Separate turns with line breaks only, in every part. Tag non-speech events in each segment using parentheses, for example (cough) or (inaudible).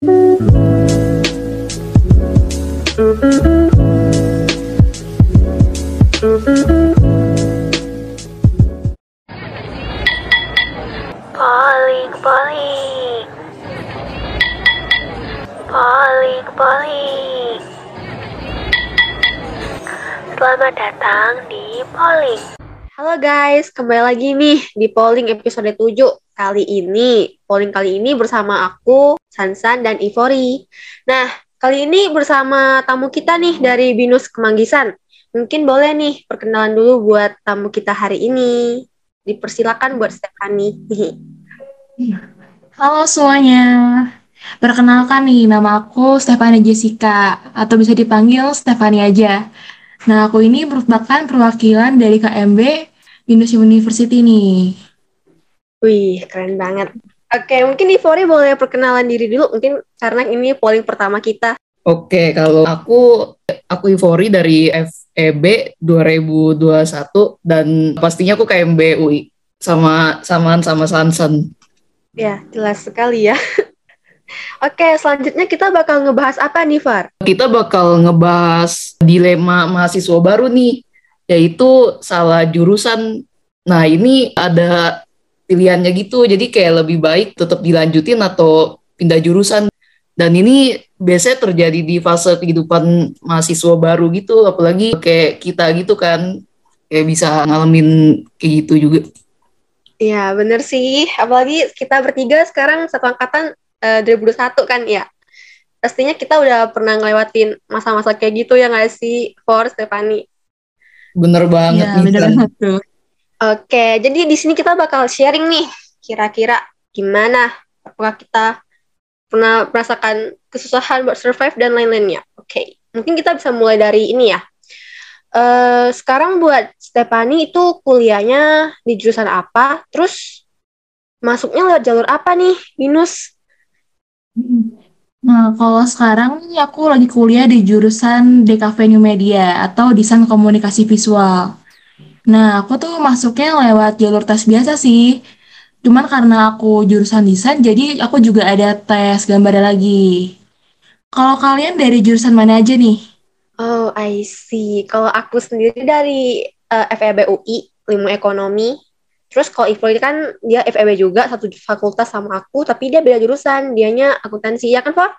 Polling, polling. Polling, polling. Selamat datang di polling.
Halo guys, kembali lagi nih di polling episode 7. Kali ini, polling kali ini bersama aku, Sansan, dan Ivori. Nah, kali ini bersama tamu kita nih dari Binus Kemanggisan. Mungkin boleh nih perkenalan dulu buat tamu kita hari ini. Dipersilakan buat Stephanie. (laughs)
Halo semuanya. Perkenalkan nih, nama aku Stefani Jessica, atau bisa dipanggil Stefani aja. Nah, aku ini merupakan perwakilan dari KMB Binus University nih.
Wih, keren banget. Oke, mungkin Ivori boleh perkenalan diri dulu, mungkin karena ini polling pertama kita.
Oke, kalau aku aku Ivori dari FEB 2021 dan pastinya aku KMB UI sama samaan sama Sansan.
Ya, jelas sekali ya. (laughs) Oke, selanjutnya kita bakal ngebahas apa nih, Far?
Kita bakal ngebahas dilema mahasiswa baru nih, yaitu salah jurusan. Nah, ini ada pilihannya gitu, jadi kayak lebih baik tetap dilanjutin atau pindah jurusan. Dan ini biasanya terjadi di fase kehidupan mahasiswa baru gitu, apalagi kayak kita gitu kan, kayak bisa ngalamin kayak gitu juga.
Iya, bener sih. Apalagi kita bertiga sekarang satu angkatan uh, 2021 kan ya. Pastinya kita udah pernah ngelewatin masa-masa kayak gitu ya nggak sih, For Stefani?
Bener banget
Iya,
nih,
bener banget tuh.
Oke, jadi di sini kita bakal sharing nih, kira-kira gimana apakah kita pernah merasakan kesusahan buat survive dan lain-lainnya. Oke, mungkin kita bisa mulai dari ini ya. Eh, sekarang buat Stefani itu kuliahnya di jurusan apa? Terus masuknya lewat jalur apa nih, Binus?
Nah, kalau sekarang nih aku lagi kuliah di jurusan DKV New Media atau Desain Komunikasi Visual. Nah, aku tuh masuknya lewat jalur tes biasa sih. Cuman karena aku jurusan desain, jadi aku juga ada tes gambarnya lagi. Kalau kalian dari jurusan mana aja nih?
Oh, I see. Kalau aku sendiri dari eh, FEB UI, ilmu ekonomi. Terus kalau Ivo ini kan dia FEB juga, satu fakultas sama aku, tapi dia beda jurusan. Dianya akuntansi, ya kan, Pak?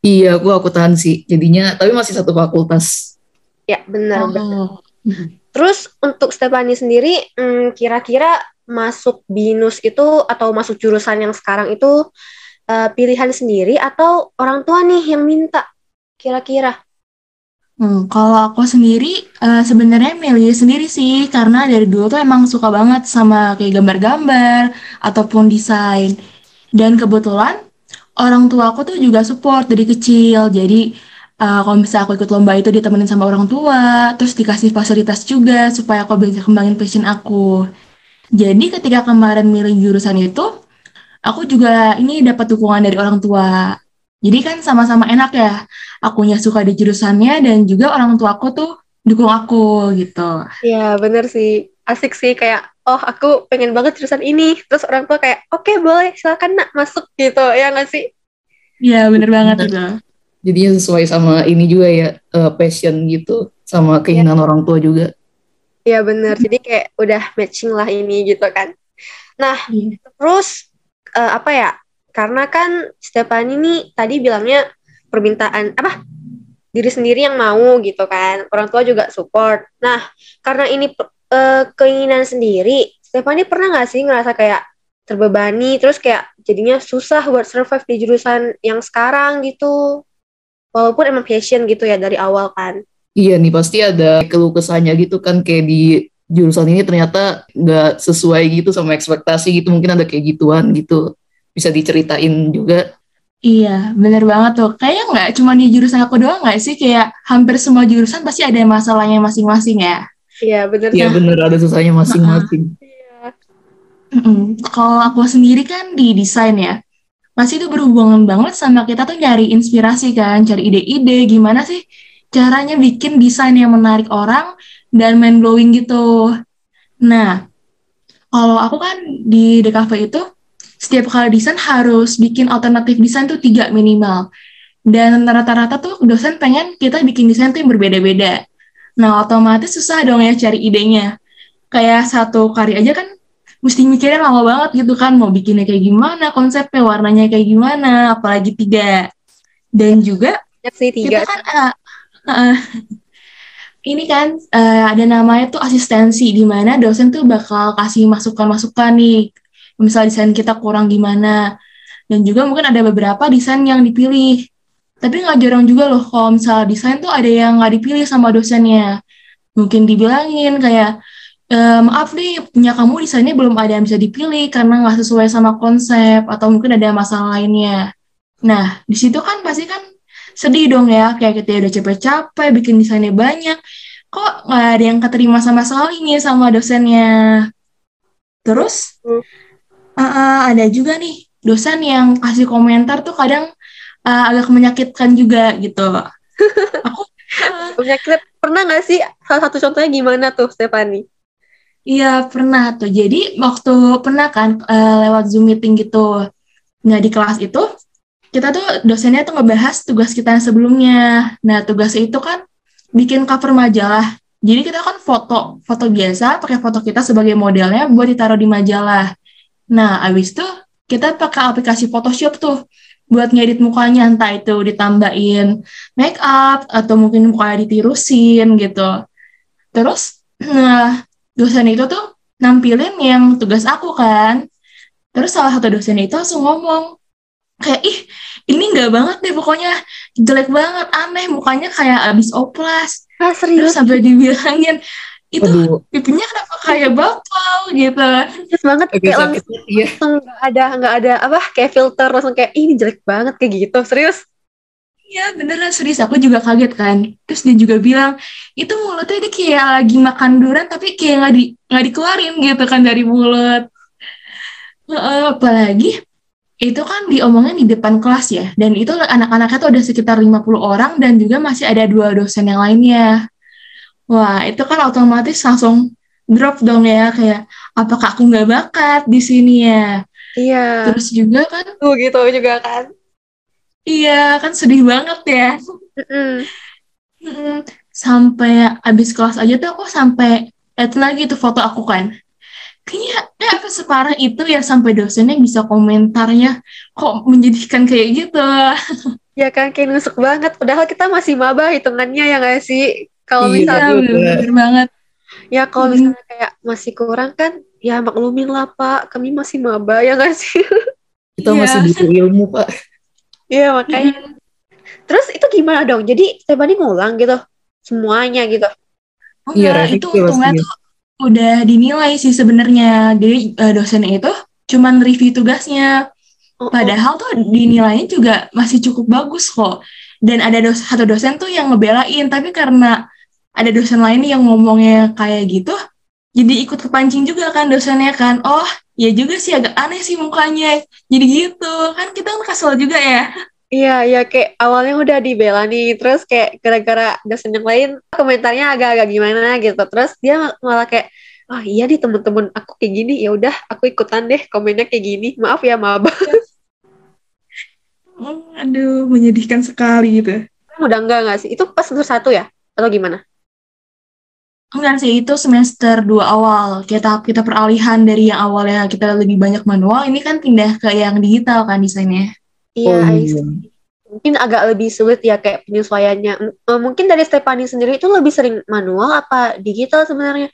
Iya, aku akuntansi. Jadinya, tapi masih satu fakultas.
Ya, benar. benar. (laughs) Terus untuk Stefani sendiri, hmm, kira-kira masuk BINUS itu atau masuk jurusan yang sekarang itu eh, pilihan sendiri atau orang tua nih yang minta? Kira-kira.
Hmm, kalau aku sendiri eh, sebenarnya milih sendiri sih karena dari dulu tuh emang suka banget sama kayak gambar-gambar ataupun desain. Dan kebetulan orang tua aku tuh juga support dari kecil. Jadi eh, kalau misalnya aku ikut lomba itu ditemenin sama orang tua, terus dikasih fasilitas juga supaya aku bisa kembangin passion aku. Jadi ketika kemarin milih jurusan itu, aku juga ini dapat dukungan dari orang tua. Jadi kan sama-sama enak ya. Akunya suka di jurusannya dan juga orang tua aku tuh dukung aku gitu.
Ya, bener sih. Asik sih kayak, oh aku pengen banget jurusan ini. Terus orang tua kayak, oke boleh, silakan nak masuk gitu. Ya nggak sih?
Iya bener banget
Bener.
itu.
Jadinya sesuai sama ini juga ya, eh, passion gitu, sama keinginan orang tua juga.
Ya bener. Jadi kayak udah matching lah ini gitu kan. Nah,
Iya.
Terus eh, apa ya? Karena kan Stefani nih tadi bilangnya permintaan apa? Diri sendiri yang mau gitu kan. Orang tua juga support. Nah, karena ini eh, keinginan sendiri, Stefani pernah nggak sih ngerasa kayak terbebani terus kayak jadinya susah buat survive di jurusan yang sekarang gitu. Walaupun emang passion gitu ya dari awal kan.
Iya nih, pasti ada keluh kesahnya gitu kan, kayak di jurusan ini ternyata nggak sesuai gitu sama ekspektasi gitu, mungkin ada kayak gituan gitu. Bisa diceritain juga.
Iya bener banget tuh. Kayaknya nggak cuma di jurusan aku doang nggak sih? Kayak hampir semua jurusan pasti ada masalahnya masing-masing ya.
Iya bener.
Iya bener, ada susahnya masing-masing.
Iya.
Mm-mm. Kalau aku sendiri kan di desain ya, masih itu berhubungan banget sama kita tuh nyari inspirasi kan, cari ide-ide gimana sih caranya bikin desain yang menarik orang dan mind blowing gitu. Nah, kalau aku kan di DKV itu setiap kali desain harus bikin alternatif desain tuh tiga minimal. Dan rata-rata tuh dosen pengen kita bikin desain tuh yang berbeda-beda. Nah, otomatis susah dong ya cari idenya. Kayak satu karya aja kan mesti mikirin lama banget gitu kan, mau bikinnya kayak gimana, konsepnya, warnanya kayak gimana, apalagi tiga. Dan juga
sih tiga.
kita kan uh, uh, (laughs) ini kan uh, ada namanya tuh asistensi di mana dosen tuh bakal kasih masukan-masukan nih misal desain kita kurang gimana dan juga mungkin ada beberapa desain yang dipilih tapi nggak jarang juga loh kalau misal desain tuh ada yang nggak dipilih sama dosennya mungkin dibilangin kayak e, maaf nih punya kamu desainnya belum ada yang bisa dipilih karena nggak sesuai sama konsep atau mungkin ada masalah lainnya nah di situ kan pasti kan sedih dong ya kayak kita udah capek-capek bikin desainnya banyak kok nggak ada yang keterima sama sekali nih sama dosennya terus
Hmm.
uh, uh, ada juga nih dosen yang kasih komentar tuh kadang uh, agak menyakitkan juga gitu (laughs) aku
Penyakit pernah nggak sih salah satu contohnya gimana tuh Stefani?
Iya pernah tuh. Jadi waktu pernah kan uh, lewat Zoom meeting gitu. Nah di kelas itu kita tuh dosennya tuh ngebahas tugas kita yang sebelumnya. Nah tugas itu kan bikin cover majalah. Jadi kita kan foto, foto biasa, pakai foto kita sebagai modelnya buat ditaruh di majalah. Nah abis itu kita pakai aplikasi Photoshop tuh buat ngedit mukanya entah itu ditambahin make up atau mungkin mukanya ditirusin gitu. Terus (clears throat) nah dosen itu tuh nampilin yang tugas aku kan. Terus salah satu dosen itu langsung ngomong, kayak, ih ini nggak banget deh pokoknya, jelek banget, aneh, mukanya kayak abis oplas.
Ah
Terus
serius?
sampai dibilangin, itu
Aduh,
pipinya kenapa kayak bapau gitu.
Serius banget
agak
kayak
sakit
langsung
ya.
nggak ada nggak ada apa kayak filter langsung kayak "Ih, ini jelek banget kayak gitu serius
Iya beneran serius, aku juga kaget kan. Terus dia juga bilang, itu mulutnya dia kayak lagi makan durian tapi kayak nggak di, nggak dikeluarin gitu kan dari mulut. Apalagi itu kan diomongin di depan kelas ya, dan itu anak-anaknya tuh ada sekitar 50 orang dan juga masih ada dua dosen yang lainnya. Wah, itu kan otomatis langsung drop dong ya, kayak apakah aku nggak bakat di sini ya?
iya
Terus juga kan,
tuh gitu juga kan
iya kan sedih banget ya. Mm, sampai abis kelas aja tuh aku sampai lihat lagi tuh foto aku kan. Kayaknya apa separah itu ya sampai dosennya bisa komentarnya kok menjadikan kayak gitu.
ya kan kayak nusuk banget padahal kita masih maba hitungannya ya nggak sih kalau
Iya,
misalnya
bener.
bener banget.
ya kalau misalnya kayak masih kurang kan ya maklumin lah pak kami masih maba ya nggak sih
Kita
Iya.
masih butuh ilmu, Pak.
Iya makanya terus itu gimana dong jadi Stefani ngulang gitu semuanya gitu
Oh,
Iya,
enggak, itu untungnya tuh udah dinilai sih sebenarnya. Jadi eh, dosennya itu cuman review tugasnya.
Oh, oh.
Padahal tuh dinilainya juga masih cukup bagus kok. Dan ada dos satu dosen tuh yang ngebelain, tapi karena ada dosen lain yang ngomongnya kayak gitu, jadi ikut kepancing juga kan dosennya kan. Oh, ya juga sih agak aneh sih mukanya. Jadi gitu, kan kita kan kesel juga ya.
Iya, iya kayak awalnya udah dibela nih, terus kayak gara-gara dosen yang lain komentarnya agak-agak gimana gitu, terus dia mal- malah kayak, oh iya nih temen-temen aku kayak gini, ya udah aku ikutan deh komennya kayak gini, maaf ya maba. (laughs)
Oh, aduh, menyedihkan sekali gitu.
udah enggak nggak sih? Itu pas semester satu ya? Atau gimana?
Enggak sih, itu semester 2 awal. Kita kita peralihan dari yang awalnya kita lebih banyak manual, ini kan pindah ke yang digital kan desainnya.
Iya,
Oh, iya.
mungkin agak lebih sulit ya kayak penyesuaiannya. M- eh, mungkin dari Stephanie sendiri itu lebih sering manual apa digital sebenarnya?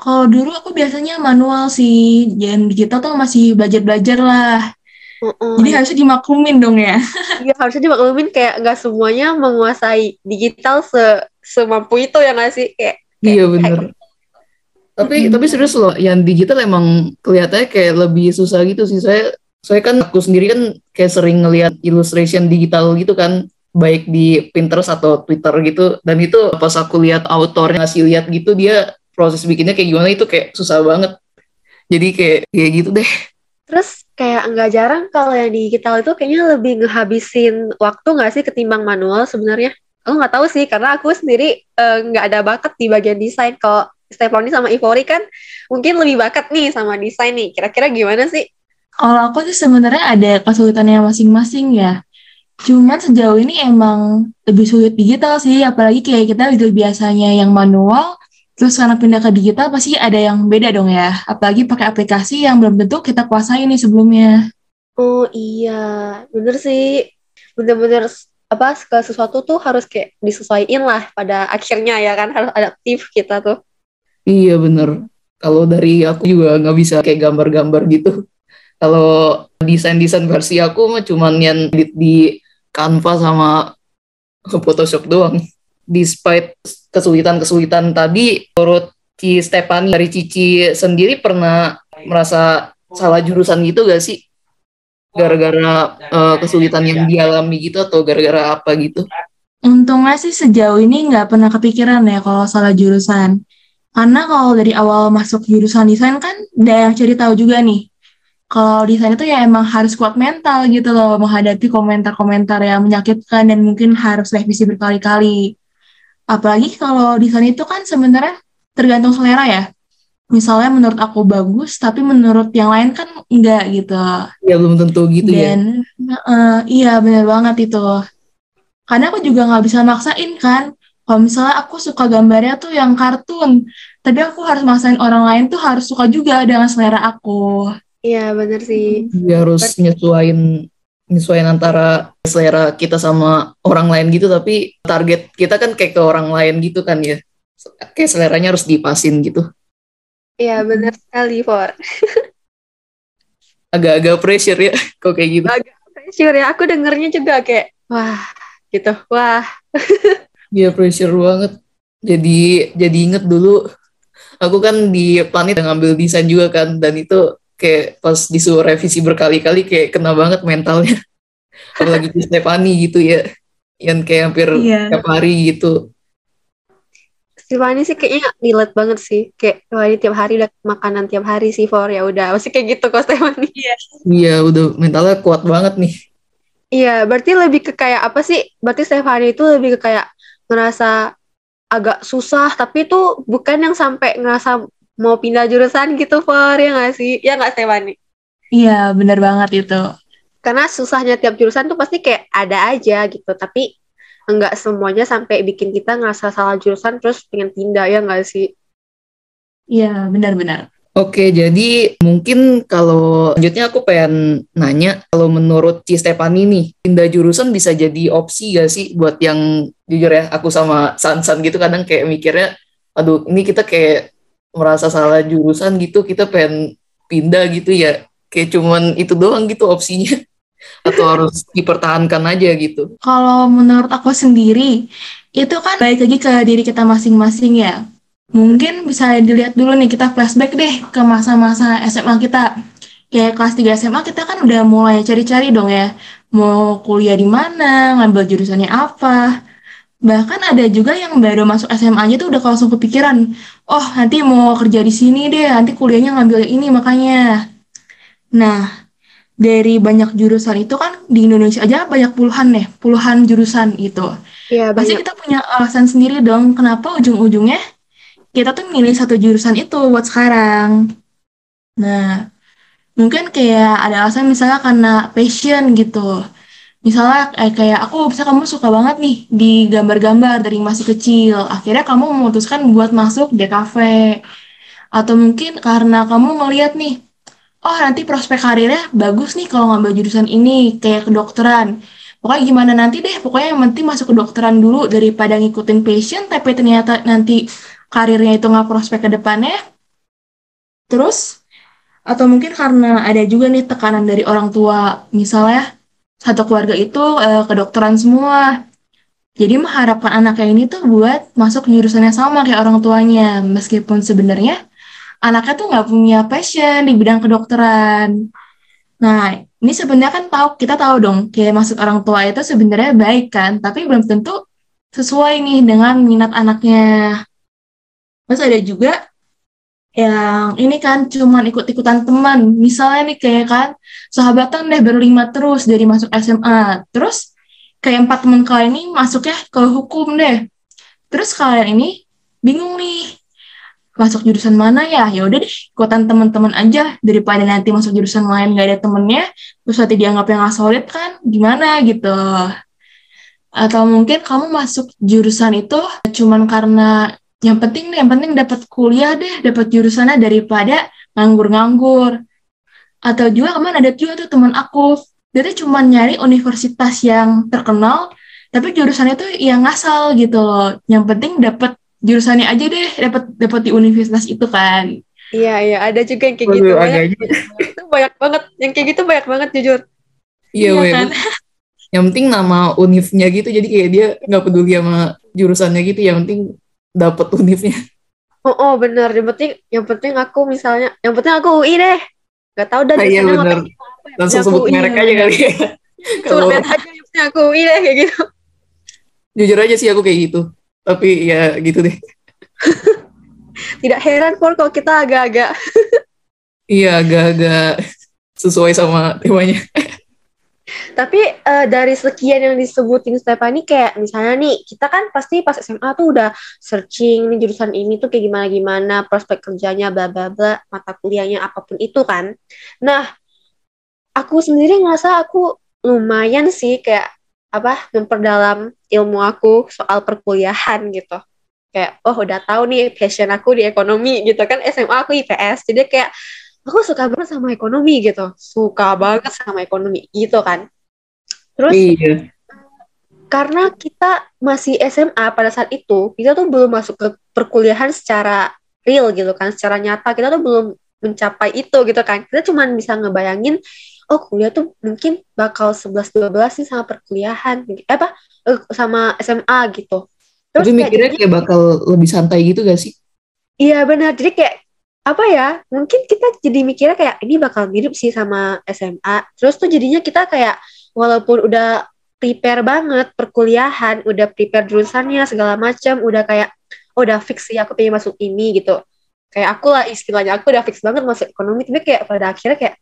Kalau dulu aku biasanya manual sih, dan digital tuh masih belajar-belajar lah.
Mm-mm.
Jadi harusnya dimaklumin dong ya. (laughs)
Iya harusnya dimaklumin kayak nggak semuanya menguasai digital se semampu itu ya nggak sih? Kayak
Iya bener. Tapi
Mm-mm.
tapi serius loh, yang digital emang kelihatannya kayak lebih susah gitu sih. Saya saya kan aku sendiri kan kayak sering ngelihat illustration digital gitu kan, baik di Pinterest atau Twitter gitu. Dan itu pas aku lihat autornya ngasih lihat gitu dia proses bikinnya kayak gimana itu kayak susah banget. Jadi kayak kayak gitu deh.
Terus kayak nggak jarang kalau yang digital itu kayaknya lebih ngehabisin waktu nggak sih ketimbang manual sebenarnya? Aku nggak tahu sih karena aku sendiri eh, nggak ada bakat di bagian desain. Kalau Stephanie sama Ivory kan mungkin lebih bakat nih sama desain nih. Kira-kira gimana sih?
Kalau aku sih sebenarnya ada kesulitannya masing-masing ya. Cuman sejauh ini emang lebih sulit digital sih, apalagi kayak kita itu biasanya yang manual, terus karena pindah ke digital pasti ada yang beda dong ya. Apalagi pakai aplikasi yang belum tentu kita kuasai nih sebelumnya.
Oh iya, bener sih. Bener-bener apa segala sesuatu tuh harus kayak disesuaikan lah pada akhirnya ya kan harus adaptif kita tuh.
Iya bener. Kalau dari aku juga nggak bisa kayak gambar-gambar gitu. Kalau desain-desain versi aku mah cuman yang di, di Canva sama Photoshop doang. Despite kesulitan-kesulitan tadi, menurut Ci Stefani dari Cici sendiri pernah merasa salah jurusan gitu gak sih? Gara-gara uh, kesulitan yang dialami gitu atau gara-gara apa gitu?
Untungnya sih sejauh ini nggak pernah kepikiran ya kalau salah jurusan. Karena kalau dari awal masuk jurusan desain kan udah yang cari tahu juga nih. Kalau desain itu ya emang harus kuat mental gitu loh menghadapi komentar-komentar yang menyakitkan dan mungkin harus revisi berkali-kali. Apalagi kalau desain itu kan sebenarnya tergantung selera ya. Misalnya menurut aku bagus, tapi menurut yang lain kan enggak gitu.
Ya belum tentu gitu
dan, ya. Uh, iya bener banget itu. Karena aku juga nggak bisa maksain kan kalau misalnya aku suka gambarnya tuh yang kartun, tapi aku harus maksain orang lain tuh harus suka juga dengan selera aku.
Iya bener sih.
Dia harus nyesuain nyesuain antara selera kita sama orang lain gitu, tapi target kita kan kayak ke orang lain gitu kan ya. Kayak seleranya harus dipasin gitu.
Iya bener sekali, For. (laughs)
Agak-agak pressure ya, (laughs) kok kayak gitu.
Agak pressure ya, aku dengernya juga kayak, wah gitu, wah. (laughs)
Iya pressure banget. Jadi jadi inget dulu aku kan di planet ngambil desain juga kan dan itu kayak pas disuruh revisi berkali-kali kayak kena banget mentalnya. Apalagi di Stefani gitu ya. Yang kayak hampir yeah. tiap hari gitu.
Stefani sih kayaknya relate banget sih. Kayak wah ini tiap hari udah makanan tiap hari sih for ya udah masih kayak gitu kok (laughs) Stefani.
Iya.
Iya udah mentalnya kuat banget nih.
Iya, berarti lebih ke kayak apa sih? Berarti Stefani itu lebih ke kayak ngerasa agak susah tapi itu bukan yang sampai ngerasa mau pindah jurusan gitu for ya nggak sih ya nggak Stefani
iya bener banget itu
karena susahnya tiap jurusan tuh pasti kayak ada aja gitu tapi nggak semuanya sampai bikin kita ngerasa salah jurusan terus pengen pindah ya nggak sih?
Iya benar-benar
Oke, jadi mungkin kalau selanjutnya aku pengen nanya, kalau menurut Ci Stefani nih, pindah jurusan bisa jadi opsi gak sih? Buat yang jujur ya, aku sama San-San gitu kadang kayak mikirnya, aduh ini kita kayak merasa salah jurusan gitu, kita pengen pindah gitu ya, kayak cuman itu doang gitu opsinya. Atau harus dipertahankan aja gitu.
Kalau menurut aku sendiri, itu kan baik lagi ke diri kita masing-masing ya Mungkin bisa dilihat dulu nih kita flashback deh ke masa-masa SMA kita. Kayak kelas 3 SMA kita kan udah mulai cari-cari dong ya. Mau kuliah di mana, ngambil jurusannya apa. Bahkan ada juga yang baru masuk SMA aja tuh udah langsung kepikiran, oh nanti mau kerja di sini deh, nanti kuliahnya ngambil ini makanya. Nah, dari banyak jurusan itu kan di Indonesia aja banyak puluhan nih, puluhan jurusan itu.
Iya,
Pasti kita punya alasan sendiri dong, kenapa ujung-ujungnya kita tuh milih satu jurusan itu buat sekarang. Nah, mungkin kayak ada alasan misalnya karena passion gitu. Misalnya eh, kayak aku bisa kamu suka banget nih di gambar-gambar dari masih kecil. Akhirnya kamu memutuskan buat masuk DKV. Atau mungkin karena kamu ngeliat nih, oh nanti prospek karirnya bagus nih kalau ngambil jurusan ini, kayak kedokteran. Pokoknya gimana nanti deh, pokoknya yang penting masuk kedokteran dulu daripada ngikutin passion, tapi ternyata nanti karirnya itu nggak prospek ke depannya. Terus, atau mungkin karena ada juga nih tekanan dari orang tua, misalnya satu keluarga itu uh, kedokteran semua. Jadi mengharapkan anaknya ini tuh buat masuk jurusannya sama kayak orang tuanya, meskipun sebenarnya anaknya tuh nggak punya passion di bidang kedokteran. Nah, ini sebenarnya kan tahu kita tahu dong, kayak maksud orang tua itu sebenarnya baik kan, tapi belum tentu sesuai nih dengan minat anaknya. Terus ada juga yang ini kan cuman ikut-ikutan teman. Misalnya nih kayak kan sahabatan deh berlima terus dari masuk SMA. Terus kayak empat teman kalian ini masuknya ke hukum deh. Terus kalian ini bingung nih masuk jurusan mana ya? Ya udah deh ikutan teman-teman aja. Daripada nanti masuk jurusan lain gak ada temennya terus nanti dianggap yang nggak solid kan? Gimana gitu. Atau mungkin kamu masuk jurusan itu cuman karena yang penting yang penting dapat kuliah deh dapat jurusannya daripada nganggur-nganggur. Atau juga kemarin ada juga tuh teman aku. Dia tuh cuma nyari universitas yang terkenal tapi jurusannya tuh yang ngasal gitu loh. Yang penting dapat jurusannya aja deh dapat dapat di universitas itu kan
Iya iya ada juga yang kayak gitu
Waduh,
banyak,
agaknya.
itu banyak banget yang kayak gitu banyak banget jujur.
Iya,
Iya kan? (laughs)
Yang penting nama univnya gitu, jadi kayak dia nggak peduli sama jurusannya gitu, yang penting dapet univnya.
Oh, oh bener yang penting yang penting aku misalnya yang penting aku UI deh. Gak tahu dah
Ah, iya, bener.
ya.
Langsung sebut
UI,
merek
ya.
aja kali ya. (laughs)
Sebut
Kalau
merek aja yang penting aku UI deh kayak gitu.
jujur aja sih aku kayak gitu. Tapi ya gitu deh. (laughs)
Tidak heran Por kalau kita agak-agak (laughs)
Iya, agak-agak sesuai sama temanya. (laughs)
Tapi eh, dari sekian yang disebutin Stephanie kayak misalnya nih kita kan pasti pas SMA tuh udah searching nih jurusan ini tuh kayak gimana gimana prospek kerjanya bla bla bla mata kuliahnya apa pun itu kan. Nah aku sendiri ngerasa aku lumayan sih kayak apa memperdalam ilmu aku soal perkuliahan gitu. Kayak oh udah tahu nih passion aku di ekonomi gitu kan. SMA aku IPS jadi kayak aku suka banget sama ekonomi gitu. Suka banget sama ekonomi gitu kan. Terus
Iya.
karena kita masih SMA pada saat itu kita tuh belum masuk ke perkuliahan secara real gitu kan secara nyata. Kita tuh belum mencapai itu gitu kan. Kita cuma bisa ngebayangin oh kuliah tuh mungkin bakal 11-12 sih sama perkuliahan eh, apa eh, sama SMA gitu terus
Tapi
kayak
mikirnya
jadinya-
kayak bakal lebih santai gitu gak sih?
Iya benar. Jadi kayak apa ya? Mungkin kita jadi mikirnya kayak ini bakal mirip sih sama SMA. Terus tuh jadinya kita kayak walaupun udah prepare banget perkuliahan, udah prepare jurusannya segala macam, udah kayak oh, udah fix sih aku pengen masuk ini gitu. Kayak aku lah istilahnya aku udah fix banget masuk ekonomi, tapi kayak pada akhirnya kayak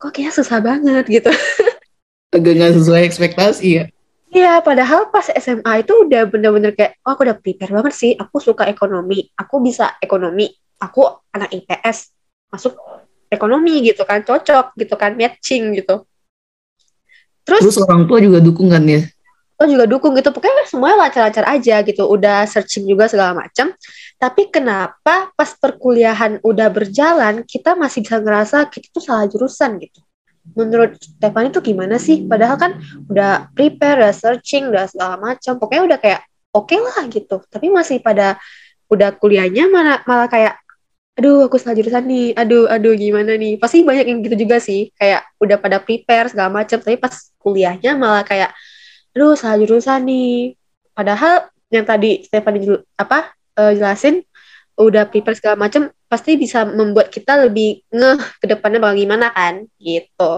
kok kayaknya susah banget gitu. (laughs)
Agak nggak sesuai ekspektasi ya.
Iya, padahal pas SMA itu udah bener-bener kayak, oh aku udah prepare banget sih, aku suka ekonomi, aku bisa ekonomi, aku anak IPS, masuk ekonomi gitu kan, cocok gitu kan, matching gitu. Terus,
Terus orang tua juga dukung kan ya?
lo juga dukung gitu, pokoknya semuanya lancar-lancar aja gitu, udah searching juga segala macam. Tapi kenapa pas perkuliahan udah berjalan, kita masih bisa ngerasa kita tuh salah jurusan gitu. Menurut Stefani tuh gimana sih? Padahal kan udah prepare, udah searching, udah segala macam. Pokoknya udah kayak oke lah gitu. Tapi masih pada udah kuliahnya malah malah kayak aduh aku salah jurusan nih. Aduh, aduh gimana nih? Pasti banyak yang gitu juga sih. Kayak udah pada prepare segala macam, tapi pas kuliahnya malah kayak aduh salah jurusan nih. Padahal yang tadi Stefani apa eh, jelasin udah prepare segala macam pasti bisa membuat kita lebih ngeh ke depannya bakal kan gitu.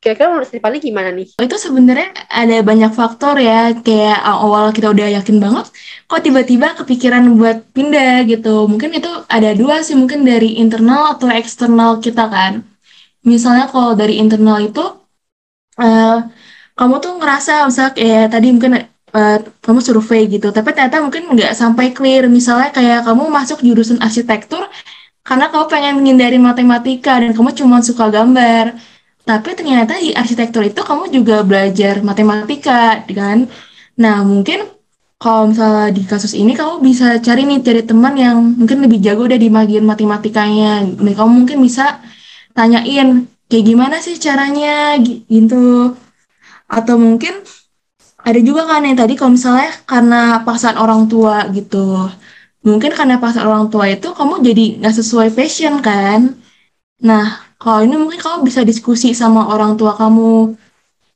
Kira-kira menurut Stefani gimana nih?
itu sebenarnya ada banyak faktor ya kayak awal kita udah yakin banget kok tiba-tiba kepikiran buat pindah gitu mungkin itu ada dua sih mungkin dari internal atau eksternal kita kan misalnya kalau dari internal itu eh, kamu tuh ngerasa misalnya kayak tadi mungkin eh, kamu survei gitu tapi ternyata mungkin nggak sampai clear misalnya kayak kamu masuk jurusan arsitektur karena kamu pengen menghindari matematika dan kamu cuma suka gambar tapi ternyata di arsitektur itu kamu juga belajar matematika, kan? Nah, mungkin kalau misalnya di kasus ini kamu bisa cari nih cari teman yang mungkin lebih jago udah di bagian matematikanya. Nah, kamu mungkin bisa tanyain kayak gimana sih caranya gi- gitu. Atau mungkin ada juga kan yang tadi kalau misalnya karena paksaan orang tua gitu. Mungkin karena paksaan orang tua itu kamu jadi nggak sesuai passion kan. Nah, kalau ini mungkin kamu bisa diskusi sama orang tua kamu.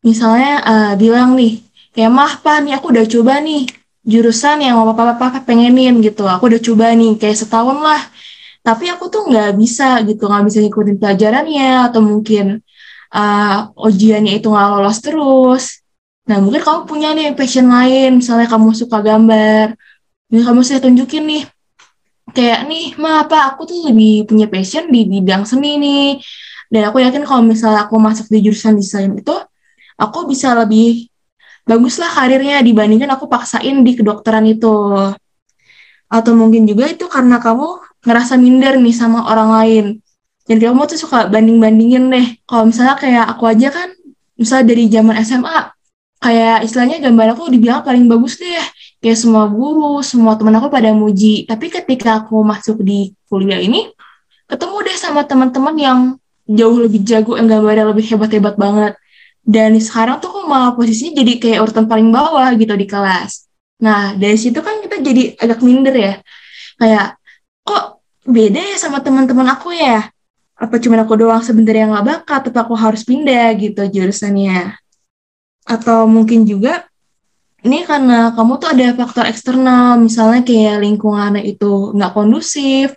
Misalnya eh, bilang nih, kayak mah pak nih aku udah coba nih jurusan yang papa papa pengenin gitu. Aku udah coba nih kayak setahun lah. Tapi aku tuh nggak bisa gitu, nggak bisa ngikutin pelajarannya atau mungkin eh, ujiannya itu nggak lolos terus. Nah mungkin kamu punya nih passion lain, misalnya kamu suka gambar. Ini kamu saya tunjukin nih, kayak nih, ma apa aku tuh lebih punya passion di bidang seni nih. Dan aku yakin kalau misalnya aku masuk di jurusan desain itu, aku bisa lebih bagus lah karirnya dibandingkan aku paksain di kedokteran itu. Atau mungkin juga itu karena kamu ngerasa minder nih sama orang lain. Dan kamu tuh suka banding-bandingin deh. Kalau misalnya kayak aku aja kan, misalnya dari zaman SMA, kayak istilahnya gambar aku dibilang paling bagus deh. Kayak semua guru, semua teman aku pada muji. Tapi ketika aku masuk di kuliah ini, ketemu deh sama teman-teman yang jauh lebih jago, yang gambarnya lebih hebat-hebat banget. Dan sekarang tuh aku malah posisinya jadi kayak urutan paling bawah gitu di kelas. Nah, dari situ kan kita jadi agak minder ya. Kayak, kok beda ya sama teman-teman aku ya? Apa cuma aku doang sebenarnya yang gak bakat, atau aku harus pindah gitu jurusannya? Atau mungkin juga, ini karena kamu tuh ada faktor eksternal, misalnya kayak lingkungannya itu nggak kondusif,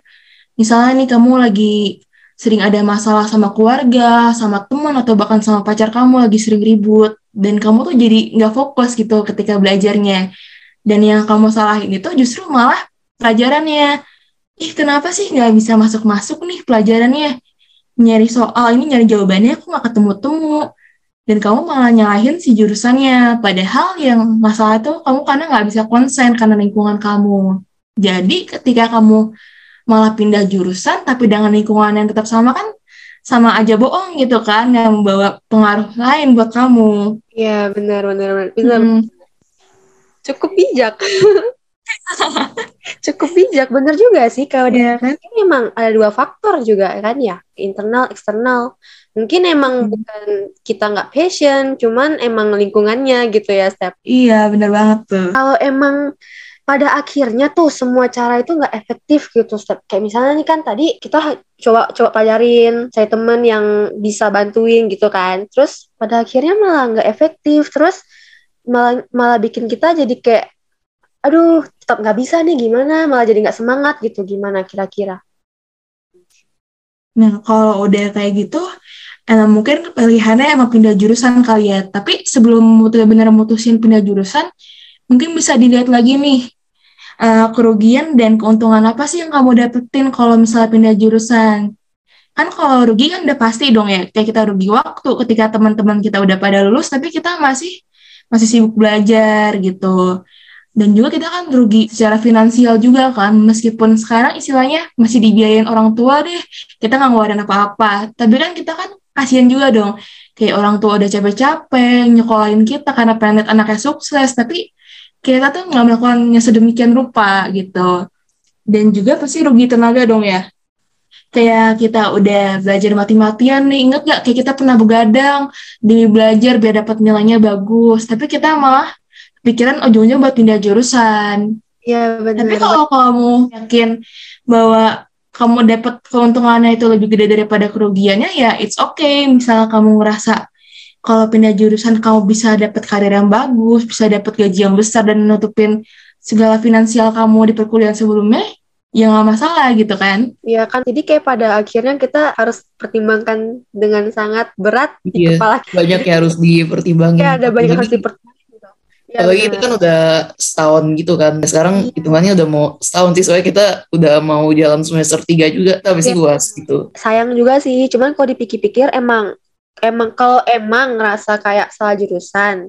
misalnya nih kamu lagi sering ada masalah sama keluarga, sama teman, atau bahkan sama pacar kamu lagi sering ribut, dan kamu tuh jadi nggak fokus gitu ketika belajarnya. Dan yang kamu salahin itu justru malah pelajarannya. Ih, kenapa sih nggak bisa masuk-masuk nih pelajarannya? Nyari soal ini, nyari jawabannya, aku nggak ketemu-temu. Dan kamu malah nyalahin si jurusannya. Padahal yang masalah itu kamu karena nggak bisa konsen karena lingkungan kamu. Jadi ketika kamu malah pindah jurusan tapi dengan lingkungan yang tetap sama kan sama aja bohong gitu kan yang membawa pengaruh lain buat kamu.
Iya benar benar benar. benar.
Hmm.
Cukup bijak. (laughs) (laughs) Cukup bijak, bener juga sih kalau dia
Iya kan?
ini emang ada dua faktor juga kan ya, internal, eksternal. Mungkin emang
Hmm.
bukan kita nggak passion, cuman emang lingkungannya gitu ya, Step.
Iya, bener banget tuh.
Kalau emang pada akhirnya tuh semua cara itu nggak efektif gitu, Step. Kayak misalnya nih kan tadi kita coba coba pelajarin, saya temen yang bisa bantuin gitu kan. Terus pada akhirnya malah nggak efektif, terus malah malah bikin kita jadi kayak aduh tetap nggak bisa nih gimana malah jadi nggak semangat gitu gimana kira-kira
Nah, kalau udah kayak gitu, emang mungkin pilihannya emang pindah jurusan kali ya. Tapi sebelum benar-benar mutusin pindah jurusan, mungkin bisa dilihat lagi nih, eh, kerugian dan keuntungan apa sih yang kamu dapetin kalau misalnya pindah jurusan. Kan kalau rugi kan udah pasti dong ya, kayak kita rugi waktu ketika teman-teman kita udah pada lulus, tapi kita masih masih sibuk belajar gitu. Dan juga kita kan rugi secara finansial juga kan, meskipun sekarang istilahnya masih dibiayain orang tua deh, kita nggak ngeluarin apa-apa. Tapi kan kita kan kasihan juga dong, kayak orang tua udah capek-capek nyekolahin kita karena pengen lihat anaknya sukses, tapi kita tuh nggak melakukannya sedemikian rupa gitu. Dan juga pasti rugi tenaga dong ya. Kayak kita udah belajar mati-matian nih, inget gak kayak kita pernah begadang demi belajar biar dapat nilainya bagus, tapi kita malah pikiran ujungnya buat pindah jurusan.
ya
Tapi
benar
kalau kamu yakin bahwa kamu dapat keuntungannya itu lebih gede daripada kerugiannya, ya it's okay. Misalnya kamu ngerasa kalau pindah jurusan kamu bisa dapat karir yang bagus, bisa dapat gaji yang besar dan menutupin segala finansial kamu di perkuliahan sebelumnya, ya nggak masalah gitu kan.
ya kan jadi kayak pada akhirnya kita harus pertimbangkan dengan sangat berat di
Iya,
kepala kita
banyak yang harus dipertimbangin.
Ya, ada banyak yang harus dipertimbangkan. Ya,
Apalagi itu kan udah setahun gitu kan. Sekarang
Iya.
hitungannya udah mau setahun sih, soalnya kita udah mau jalan semester 3 juga, tapi sih luas gitu.
sayang juga sih cuman kalau dipikir-pikir emang emang kalau emang ngerasa kayak salah jurusan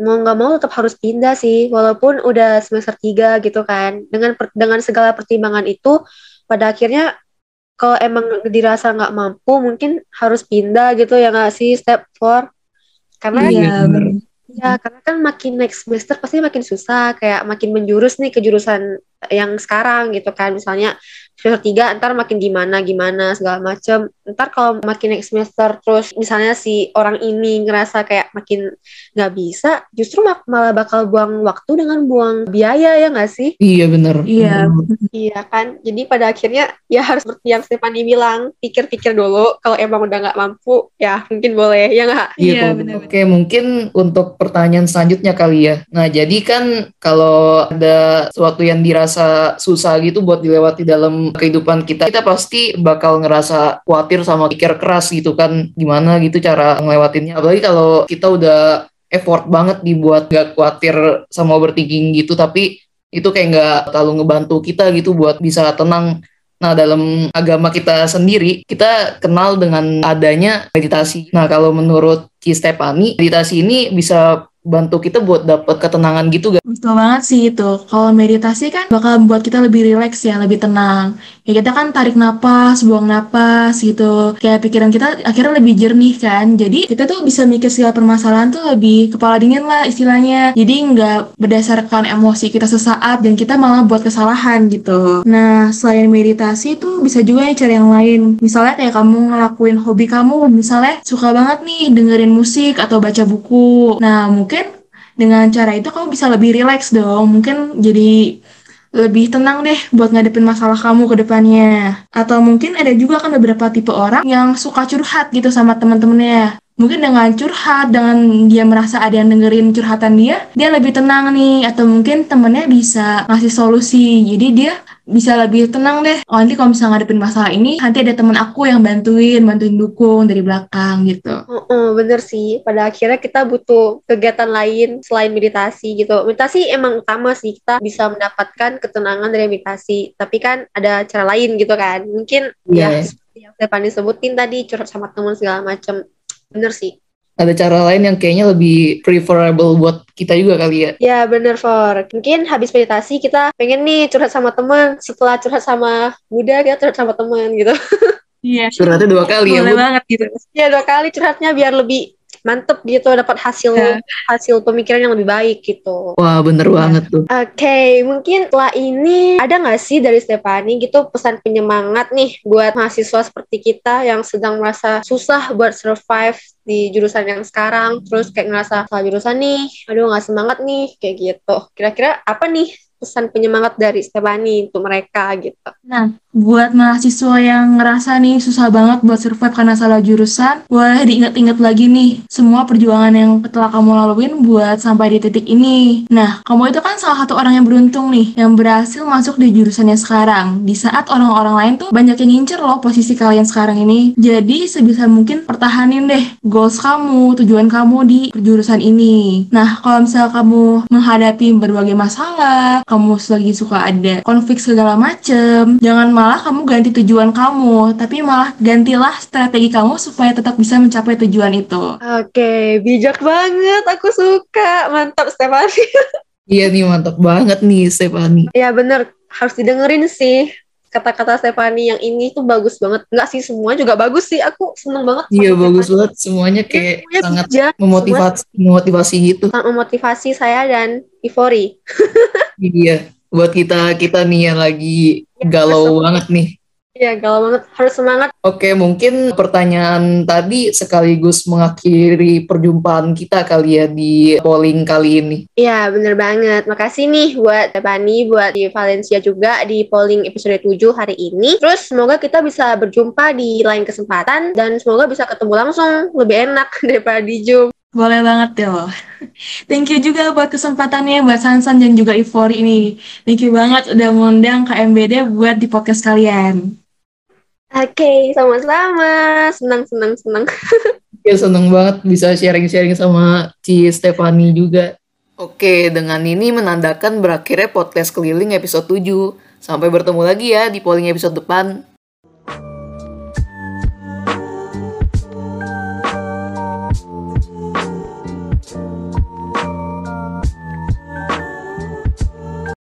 mau nggak mau tetap harus pindah sih walaupun udah semester 3 gitu kan dengan per- dengan segala pertimbangan itu pada akhirnya kalau emang dirasa nggak mampu mungkin harus pindah gitu ya nggak sih step four karena
Iya, bener.
Ya, karena kan makin next semester pasti makin susah, kayak makin menjurus nih ke jurusan yang sekarang gitu kan. Misalnya semester 3 ntar makin gimana gimana segala macem. Ntar kalau makin next semester terus misalnya si orang ini ngerasa kayak makin nggak bisa, justru mak- malah bakal buang waktu dengan buang biaya ya nggak sih?
Iya bener.
Iya.
Bener.
Iya kan. Jadi pada akhirnya ya harus seperti yang Stefani bilang, pikir-pikir dulu. Kalau emang udah nggak mampu, ya mungkin boleh ya nggak?
Iya,
Iya.
Oke, mungkin untuk pertanyaan selanjutnya kali ya. Nah, jadi kan kalau ada sesuatu yang dirasa susah gitu buat dilewati dalam kehidupan kita, kita pasti bakal ngerasa khawatir sama pikir keras gitu kan, gimana gitu cara ngelewatinnya. Apalagi kalau kita udah effort banget dibuat gak khawatir sama overthinking gitu, tapi itu kayak nggak terlalu ngebantu kita gitu buat bisa tenang Nah, dalam agama kita sendiri, kita kenal dengan adanya meditasi. Nah, kalau menurut Ki Stefani, meditasi ini bisa bantu kita buat dapat ketenangan gitu gak?
Betul banget sih itu. Kalau meditasi kan bakal membuat kita lebih rileks ya, lebih tenang. Ya kita kan tarik napas, buang napas gitu. Kayak pikiran kita akhirnya lebih jernih kan. Jadi kita tuh bisa mikir segala permasalahan tuh lebih kepala dingin lah istilahnya. Jadi nggak berdasarkan emosi kita sesaat dan kita malah buat kesalahan gitu. Nah selain meditasi tuh bisa juga nih cari yang lain. Misalnya kayak kamu ngelakuin hobi kamu, misalnya suka banget nih dengerin musik atau baca buku. Nah mungkin dengan cara itu kamu bisa lebih rileks dong. Mungkin jadi lebih tenang deh buat ngadepin masalah kamu ke depannya. Atau mungkin ada juga kan beberapa tipe orang yang suka curhat gitu sama teman-temannya. Mungkin dengan curhat, dengan dia merasa ada yang dengerin curhatan dia, dia lebih tenang nih. Atau mungkin temennya bisa ngasih solusi. Jadi dia bisa lebih tenang deh. Oh, nanti kalau misalnya ngadepin masalah ini, nanti ada temen aku yang bantuin, bantuin dukung dari belakang gitu.
Oh, oh, bener sih. Pada akhirnya kita butuh kegiatan lain selain meditasi gitu. Meditasi emang utama sih. Kita bisa mendapatkan ketenangan dari meditasi. Tapi kan ada cara lain gitu kan. Mungkin
Iya.
ya seperti yang Stephanie sebutin tadi, curhat sama teman segala macam. Bener sih.
Ada cara lain yang kayaknya lebih preferable buat kita juga kali ya.
Ya bener For. Mungkin habis meditasi kita pengen nih curhat sama teman. Setelah curhat sama Buddha, kita curhat sama teman gitu. (laughs)
Iya.
Curhatnya dua kali ya,
Boleh
Bu.
banget gitu.
Ya dua kali curhatnya biar lebih mantep gitu. Dapat hasil
Ya.
hasil pemikiran yang lebih baik gitu.
Wah, bener
Iya.
banget tuh.
Oke, mungkin setelah ini ada nggak sih dari Stefani gitu pesan penyemangat nih buat mahasiswa seperti kita yang sedang merasa susah buat survive di jurusan yang sekarang, terus kayak ngerasa salah jurusan nih, aduh nggak semangat nih, kayak gitu. Kira-kira apa nih pesan penyemangat dari Stefani untuk mereka gitu?
Nah, buat mahasiswa yang ngerasa nih susah banget buat survive karena salah jurusan, boleh diingat-ingat lagi nih semua perjuangan yang telah kamu laluin buat sampai di titik ini. Nah, kamu itu kan salah satu orang yang beruntung nih, yang berhasil masuk di jurusannya sekarang. Di saat orang-orang lain tuh banyak yang ngincer loh posisi kalian sekarang ini. Jadi sebisa mungkin pertahanin deh goals kamu, tujuan kamu di jurusan ini. Nah, kalau misalnya kamu menghadapi berbagai masalah, kamu lagi suka ada konflik segala macem, jangan malah kamu ganti tujuan kamu, tapi malah gantilah strategi kamu supaya tetap bisa mencapai tujuan itu.
Oke, bijak banget, aku suka, mantap Stefani. (laughs)
Iya nih, mantap banget nih, Stefani.
Ya bener, harus didengerin sih kata-kata Stefani yang ini tuh bagus banget. Enggak sih, semua juga bagus sih. Aku seneng banget.
Iya, bagus
Stefani.
banget. Semuanya kayak
Semuanya
sangat
bijak,
memotivasi, memotivasi gitu.
semua sangat memotivasi saya dan Ivory. (laughs)
Iya, buat kita kita nih yang lagi galau banget nih.
Iya, galau banget. Harus semangat.
Oke, mungkin pertanyaan tadi sekaligus mengakhiri perjumpaan kita kali ya di polling kali ini.
Iya, bener banget. Makasih nih buat Stefani, buat di Valencia juga di polling episode 7 hari ini. Terus semoga kita bisa berjumpa di lain kesempatan dan semoga bisa ketemu langsung. Lebih enak (laughs) daripada di Zoom.
Boleh banget deh loh. Thank you juga buat kesempatannya buat Sansan dan juga Ivory ini. Thank you banget udah ngundang KMBD buat di podcast kalian.
Oke, sama-sama. Senang, senang, senang. (laughs)
Ya seneng banget bisa sharing-sharing sama Ci Stefani juga. Oke, dengan ini menandakan berakhirnya podcast keliling episode 7. Sampai bertemu lagi ya di polling episode depan.